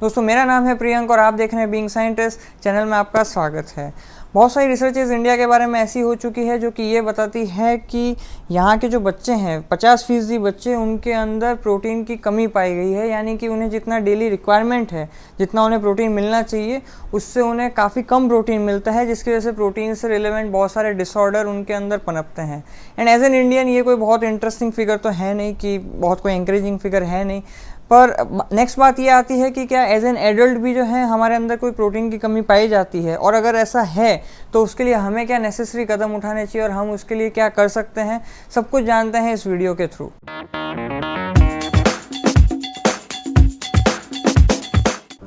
दोस्तों, मेरा नाम है प्रियंक और आप देख रहे हैं बीइंग साइंटिस्ट चैनल में आपका स्वागत है। बहुत सारी रिसर्चेज इंडिया के बारे में ऐसी हो चुकी है जो कि ये बताती है कि यहाँ के जो बच्चे हैं 50 फ़ीसदी बच्चे, उनके अंदर प्रोटीन की कमी पाई गई है। यानी कि उन्हें जितना डेली रिक्वायरमेंट है, जितना उन्हें प्रोटीन मिलना चाहिए, उससे उन्हें काफ़ी कम प्रोटीन मिलता है, जिसकी वजह से प्रोटीन से रिलेवेंट बहुत सारे डिसऑर्डर उनके अंदर पनपते हैं। एंड एज एन इंडियन ये कोई बहुत इंटरेस्टिंग फिगर तो है नहीं कि, बहुत कोई इंकरेजिंग फिगर है नहीं। पर नेक्स्ट बात ये आती है कि क्या एज एन एडल्ट भी जो है, हमारे अंदर कोई प्रोटीन की कमी पाई जाती है? और अगर ऐसा है तो उसके लिए हमें क्या नेसेसरी कदम उठाने चाहिए और हम उसके लिए क्या कर सकते हैं? सब कुछ जानते हैं इस वीडियो के थ्रू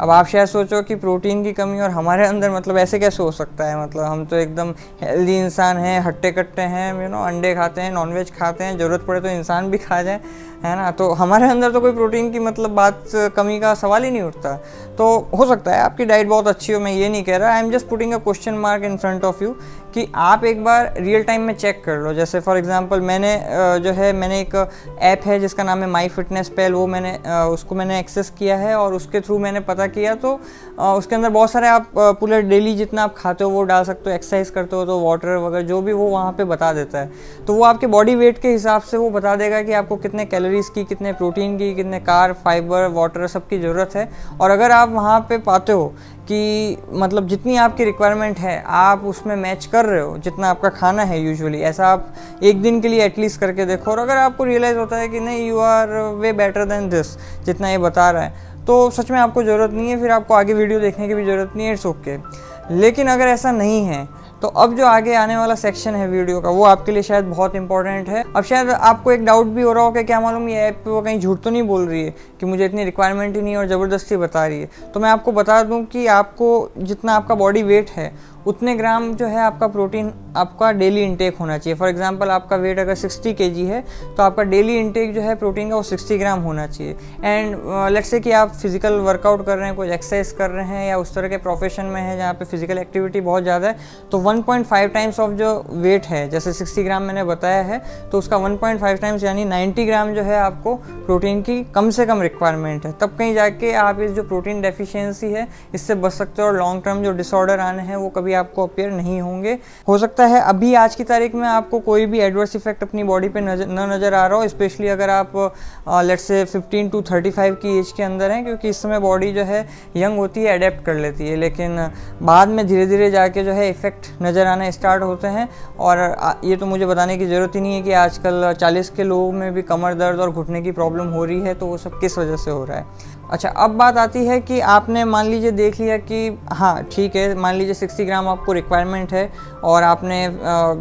अब आप शायद सोचो कि प्रोटीन की कमी और हमारे अंदर मतलब ऐसे कैसे हो सकता है? मतलब हम तो एकदम हेल्दी इंसान हैं हट्टे कट्टे हैं यू नो अंडे खाते हैं नॉनवेज खाते हैं, ज़रूरत पड़े तो इंसान भी खा जाए, है ना? तो हमारे अंदर तो कोई प्रोटीन की मतलब बात, कमी का सवाल ही नहीं उठता। तो हो सकता है आपकी डाइट बहुत अच्छी हो, मैं ये नहीं कह रहा I am just putting a question mark in front of you कि आप एक बार रियल टाइम में चेक कर लो। जैसे फॉर एग्जांपल मैंने जो है, मैंने एक ऐप है जिसका नाम है माई फिटनेस पैल वो मैंने उसको मैंने एक्सेस किया है और उसके थ्रू मैंने पता किया तो उसके अंदर बहुत सारे आप पूरे डेली जितना आप खाते हो, वो डाल सकते हो एक्सरसाइज करते हो तो वाटर वगैरह जो भी वो वहाँ पर बता देता है। तो वो आपके बॉडी वेट के हिसाब से वो बता देगा कि आपको कितने कैलोरीज की, कितने प्रोटीन की, कितने कार फाइबर वाटर सब की ज़रूरत है। और अगर आप वहाँ पर पाते हो कि मतलब जितनी आपकी रिक्वायरमेंट है, आप उसमें मैच कर रहे हो, जितना आपका खाना है यूजुअली ऐसा आप एक दिन के लिए एटलीस्ट करके देखो। और अगर आपको रियलाइज़ होता है कि नहीं you are way better than this जितना ये बता रहा है तो सच में आपको ज़रूरत नहीं है। फिर आपको आगे वीडियो देखने की भी ज़रूरत नहीं है इट्स ओके लेकिन अगर ऐसा नहीं है तो अब जो आगे आने वाला सेक्शन है वीडियो का, वो आपके लिए शायद बहुत इंपॉर्टेंट है। अब शायद आपको एक डाउट भी हो रहा हो कि क्या मालूम ये ऐप वो कहीं झूठ तो नहीं बोल रही है कि मुझे इतनी रिक्वायरमेंट ही नहीं और ज़बरदस्ती बता रही है। तो मैं आपको बता दूँ कि आपको जितना आपका बॉडी वेट है उतने ग्राम जो है आपका प्रोटीन आपका डेली इंटेक होना चाहिए। फॉर एग्जांपल आपका वेट अगर 60 के है तो आपका डेली इंटेक जो है प्रोटीन का वो 60 ग्राम होना चाहिए। एंड लेट्स से कि आप फ़िज़िकल वर्कआउट कर रहे हैं, कोई एक्सरसाइज कर रहे हैं या उस तरह के प्रोफेशन में है जहाँ पे फ़िज़िकल एक्टिविटी बहुत ज़्यादा है तो 1.5 टाइम्स ऑफ़ जो वेट है, जैसे 60 ग्राम मैंने बताया है तो उसका 1.5 टाइम्स यानी 90 ग्राम जो है आपको प्रोटीन की कम से कम रिक्वायरमेंट है। तब कहीं जाके आप इस जो प्रोटीन डेफिशिएंसी है, इससे बच सकते हो और लॉन्ग टर्म जो डिसऑर्डर आने हैं, वो कभी कभी आपको अपेयर नहीं होंगे। हो सकता है अभी आज की तारीख में आपको कोई भी एडवर्स इफ़ेक्ट अपनी बॉडी पे नज़र न नज़र आ रहा हो स्पेशली अगर आप लेट से 15 टू 35 की एज के अंदर हैं, क्योंकि इस समय बॉडी जो है यंग होती है अडेप्ट कर लेती है। लेकिन बाद में धीरे धीरे जाके जो है इफ़ेक्ट नज़र आना स्टार्ट होते हैं और ये तो मुझे बताने की ज़रूरत ही नहीं है कि आजकल 40 के लोगों में भी कमर दर्द और घुटने की प्रॉब्लम हो रही है तो वो सब किस वजह से हो रहा है। अच्छा अब बात आती है कि आपने मान लीजिए देख लिया कि हाँ ठीक है, मान लीजिए 60 ग्राम आपको रिक्वायरमेंट है और आपने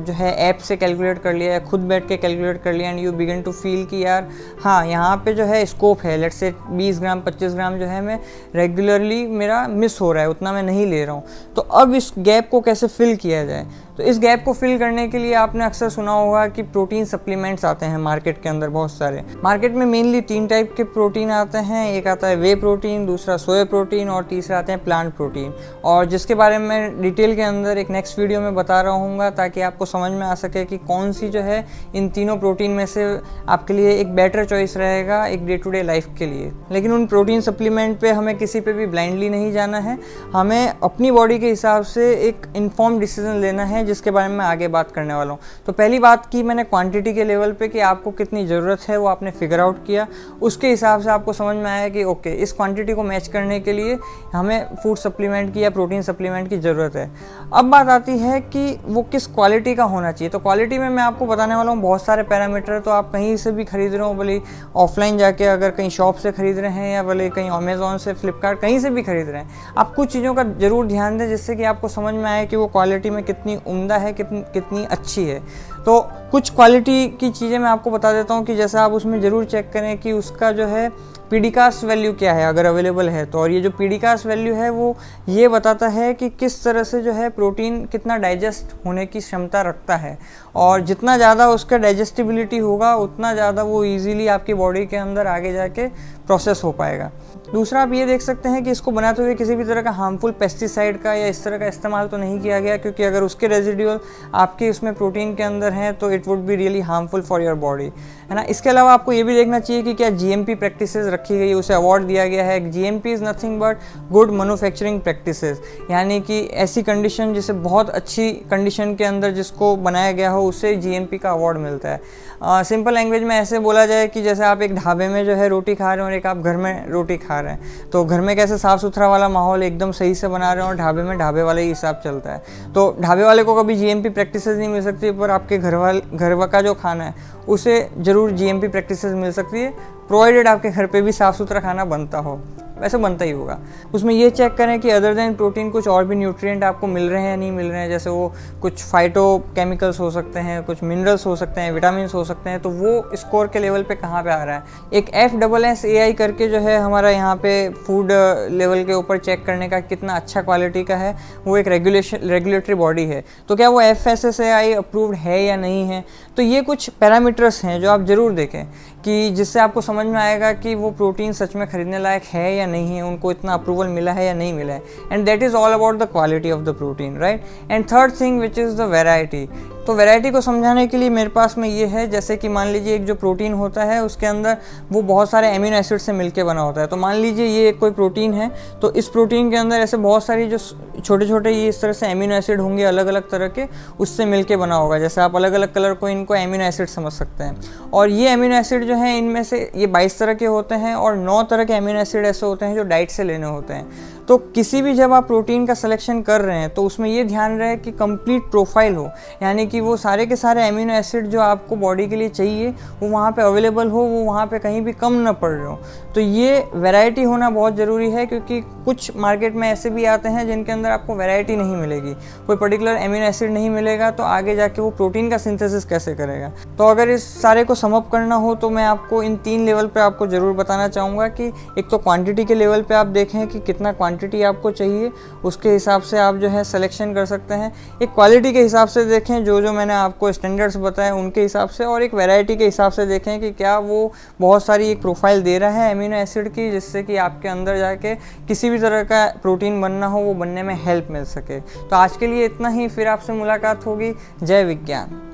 जो है ऐप से कैलकुलेट कर लिया है खुद बैठ के कैलकुलेट कर लिया and you begin to feel कि यार हाँ यहाँ पे जो है स्कोप है। लेट से 20 ग्राम 25 ग्राम जो है मैं रेगुलरली मेरा मिस हो रहा है, उतना मैं नहीं ले रहा हूँ। तो अब इस गैप को कैसे फिल किया जाए? तो इस गैप को फिल करने के लिए आपने अक्सर सुना होगा कि प्रोटीन सप्लीमेंट्स आते हैं मार्केट के अंदर बहुत सारे। मार्केट में मेनली तीन टाइप के प्रोटीन आते हैं, एक आता है वे प्रोटीन, दूसरा सोया प्रोटीन और तीसरा आते हैं प्लांट प्रोटीन। और जिसके बारे में डिटेल के अंदर एक नेक्स्ट वीडियो में बता रहा हूँ ताकि आपको समझ में आ सके कि कौन सी जो है इन तीनों प्रोटीन में से आपके लिए एक बेटर चॉइस रहेगा एक डे टू डे लाइफ के लिए। लेकिन उन प्रोटीन सप्लीमेंट पे हमें किसी पे भी ब्लाइंडली नहीं जाना है। हमें अपनी बॉडी के हिसाब से एक इन्फॉर्म डिसीज़न लेना है जिसके बारे में आगे बात करने वाला हूँ। तो पहली बात की मैंने क्वांटिटी के लेवल पे कि आपको कितनी ज़रूरत है, वो आपने फिगर आउट किया। उसके हिसाब से आपको समझ में आया कि ओके इस क्वांटिटी को मैच करने के लिए हमें फ़ूड सप्लीमेंट की या प्रोटीन सप्लीमेंट की ज़रूरत है। अब बात आती है कि वो किस क्वालिटी का होना चाहिए। तो क्वालिटी में मैं आपको बताने वाला हूँ, बहुत सारे पैरामीटर तो आप कहीं से भी खरीद रहे हो, भले ऑफलाइन जाके अगर कहीं शॉप से खरीद रहे हैं या भले कहीं अमेजोन से फ्लिपकार्ट कहीं से भी खरीद रहे हैं। आप कुछ चीज़ों का ज़रूर ध्यान दें जिससे कि आपको समझ में आए कि वो क्वालिटी में कितनी उम्दा है कितनी कितनी अच्छी है। तो कुछ क्वालिटी की चीज़ें मैं आपको बता देता हूँ कि जैसे आप उसमें ज़रूर चेक करें कि उसका जो है पीडिकास वैल्यू क्या है, अगर अवेलेबल है। तो और ये जो पीडिकास वैल्यू है, वो ये बताता है कि किस तरह से जो है प्रोटीन कितना डाइजेस्ट होने की क्षमता रखता है। और जितना ज़्यादा उसका डाइजेस्टिबिलिटी होगा, उतना ज़्यादा वो इजीली आपकी बॉडी के अंदर आगे जाके प्रोसेस हो पाएगा। दूसरा आप ये देख सकते हैं कि इसको बनाते हुए किसी भी तरह का हार्मफुल पेस्टिसाइड का या इस तरह का इस्तेमाल तो नहीं किया गया, क्योंकि अगर उसके रेजिड्यूल आपके उसमें प्रोटीन के अंदर हैं तो it would be really harmful for your body है ना? इसके अलावा आपको ये भी देखना चाहिए कि क्या जीएमपी प्रैक्टिस रखी गई, उसे अवार्ड दिया गया है। G M P is nothing but good manufacturing practices यानी कि ऐसी कंडीशन जिसे बहुत अच्छी कंडीशन के अंदर जिसको बनाया गया हो, उसे जीएमपी का अवार्ड मिलता है। सिंपल लैंग्वेज में ऐसे बोला जाए कि जैसे आप एक ढाबे में जो है रोटी खा रहे हो और एक आप घर में रोटी खा रहे हैं। तो घर में कैसे साफ़ सुथरा वाला माहौल एकदम सही से बना रहे हो और ढाबे में ढाबे वाले ही हिसाब चलता है। तो ढाबे वाले को कभी जीएमपी प्रैक्टिस नहीं मिल सकती, पर आपके घर वाल, घर का जो खाना है, उसे ज़रूर जीएमपी प्रैक्टिस मिल सकती है। प्रोवाइडेड आपके घर पर भी साफ़ सुथरा खाना बनता हो। वैसे बनता ही होगा। उसमें ये चेक करें कि अदर देन प्रोटीन कुछ और भी न्यूट्रिएंट आपको मिल रहे हैं या नहीं मिल रहे हैं, जैसे वो कुछ फाइटो केमिकल्स हो सकते हैं, कुछ मिनरल्स हो सकते हैं विटामिन हो सकते हैं तो वो स्कोर के लेवल पे कहाँ पे आ रहा है? एक F double S A I करके जो है हमारा यहाँ पे फ़ूड लेवल के ऊपर चेक करने का कितना अच्छा क्वालिटी का है, वो एक रेगुलेशन रेगुलेटरी बॉडी है। तो क्या वो F S S A I approved है या नहीं है? तो ये कुछ पैरामीटर्स हैं जो आप ज़रूर देखें। कि जिससे आपको समझ में आएगा कि वो प्रोटीन सच में खरीदने लायक है या नहीं है, उनको इतना अप्रूवल मिला है या नहीं मिला है। And that is all about the quality of the protein right and third thing which is the variety तो वैरायटी को समझाने के लिए मेरे पास में ये है, जैसे कि मान लीजिए एक जो प्रोटीन होता है, उसके अंदर वो बहुत सारे एमिनो एसिड से मिलके बना होता है। तो मान लीजिए ये कोई प्रोटीन है तो इस प्रोटीन के अंदर ऐसे बहुत सारी जो छोटे छोटे ये इस तरह से एमिनो एसिड होंगे अलग अलग तरह के, उससे मिलके बना होगा। जैसे आप अलग अलग कलर को इनको एमिनो एसिड समझ सकते हैं। और ये एमिनो एसिड जो है, इनमें से ये बाईस तरह के होते हैं और नौ तरह के एमिनो एसिड ऐसे होते हैं जो डाइट से लेने होते हैं। तो किसी भी जब आप प्रोटीन का सिलेक्शन कर रहे हैं तो उसमें ये ध्यान रहे कि कंप्लीट प्रोफ़ाइल हो। यानी कि वो सारे के सारे एमिनो एसिड जो आपको बॉडी के लिए चाहिए, वो वहाँ पे अवेलेबल हो, वो वहाँ पे कहीं भी कम ना पड़ रहे हो। तो ये वैरायटी होना बहुत ज़रूरी है, क्योंकि कुछ मार्केट में ऐसे भी आते हैं जिनके अंदर आपको वैरायटी नहीं मिलेगी। कोई पर्टिकुलर एमिनो एसिड नहीं मिलेगा तो आगे जाके वो प्रोटीन का सिंथेसिस कैसे करेगा? तो अगर इस सारे को समअप करना हो तो मैं आपको इन तीन लेवल पर आपको ज़रूर बताना चाहूँगा कि एक तो क्वान्टिटी के लेवल पर आप देखें कि कितना क्वांटिटी आपको चाहिए, उसके हिसाब से आप जो है सिलेक्शन कर सकते हैं। एक क्वालिटी के हिसाब से देखें, जो जो मैंने आपको स्टैंडर्ड्स बताए उनके हिसाब से, और एक वैरायटी के हिसाब से देखें कि क्या वो बहुत सारी एक प्रोफ़ाइल दे रहा है अमीनो एसिड की, जिससे कि आपके अंदर जाके किसी भी तरह का प्रोटीन बनना हो, वो बनने में हेल्प मिल सके। तो आज के लिए इतना ही, फिर आपसे मुलाकात होगी। जय विज्ञान।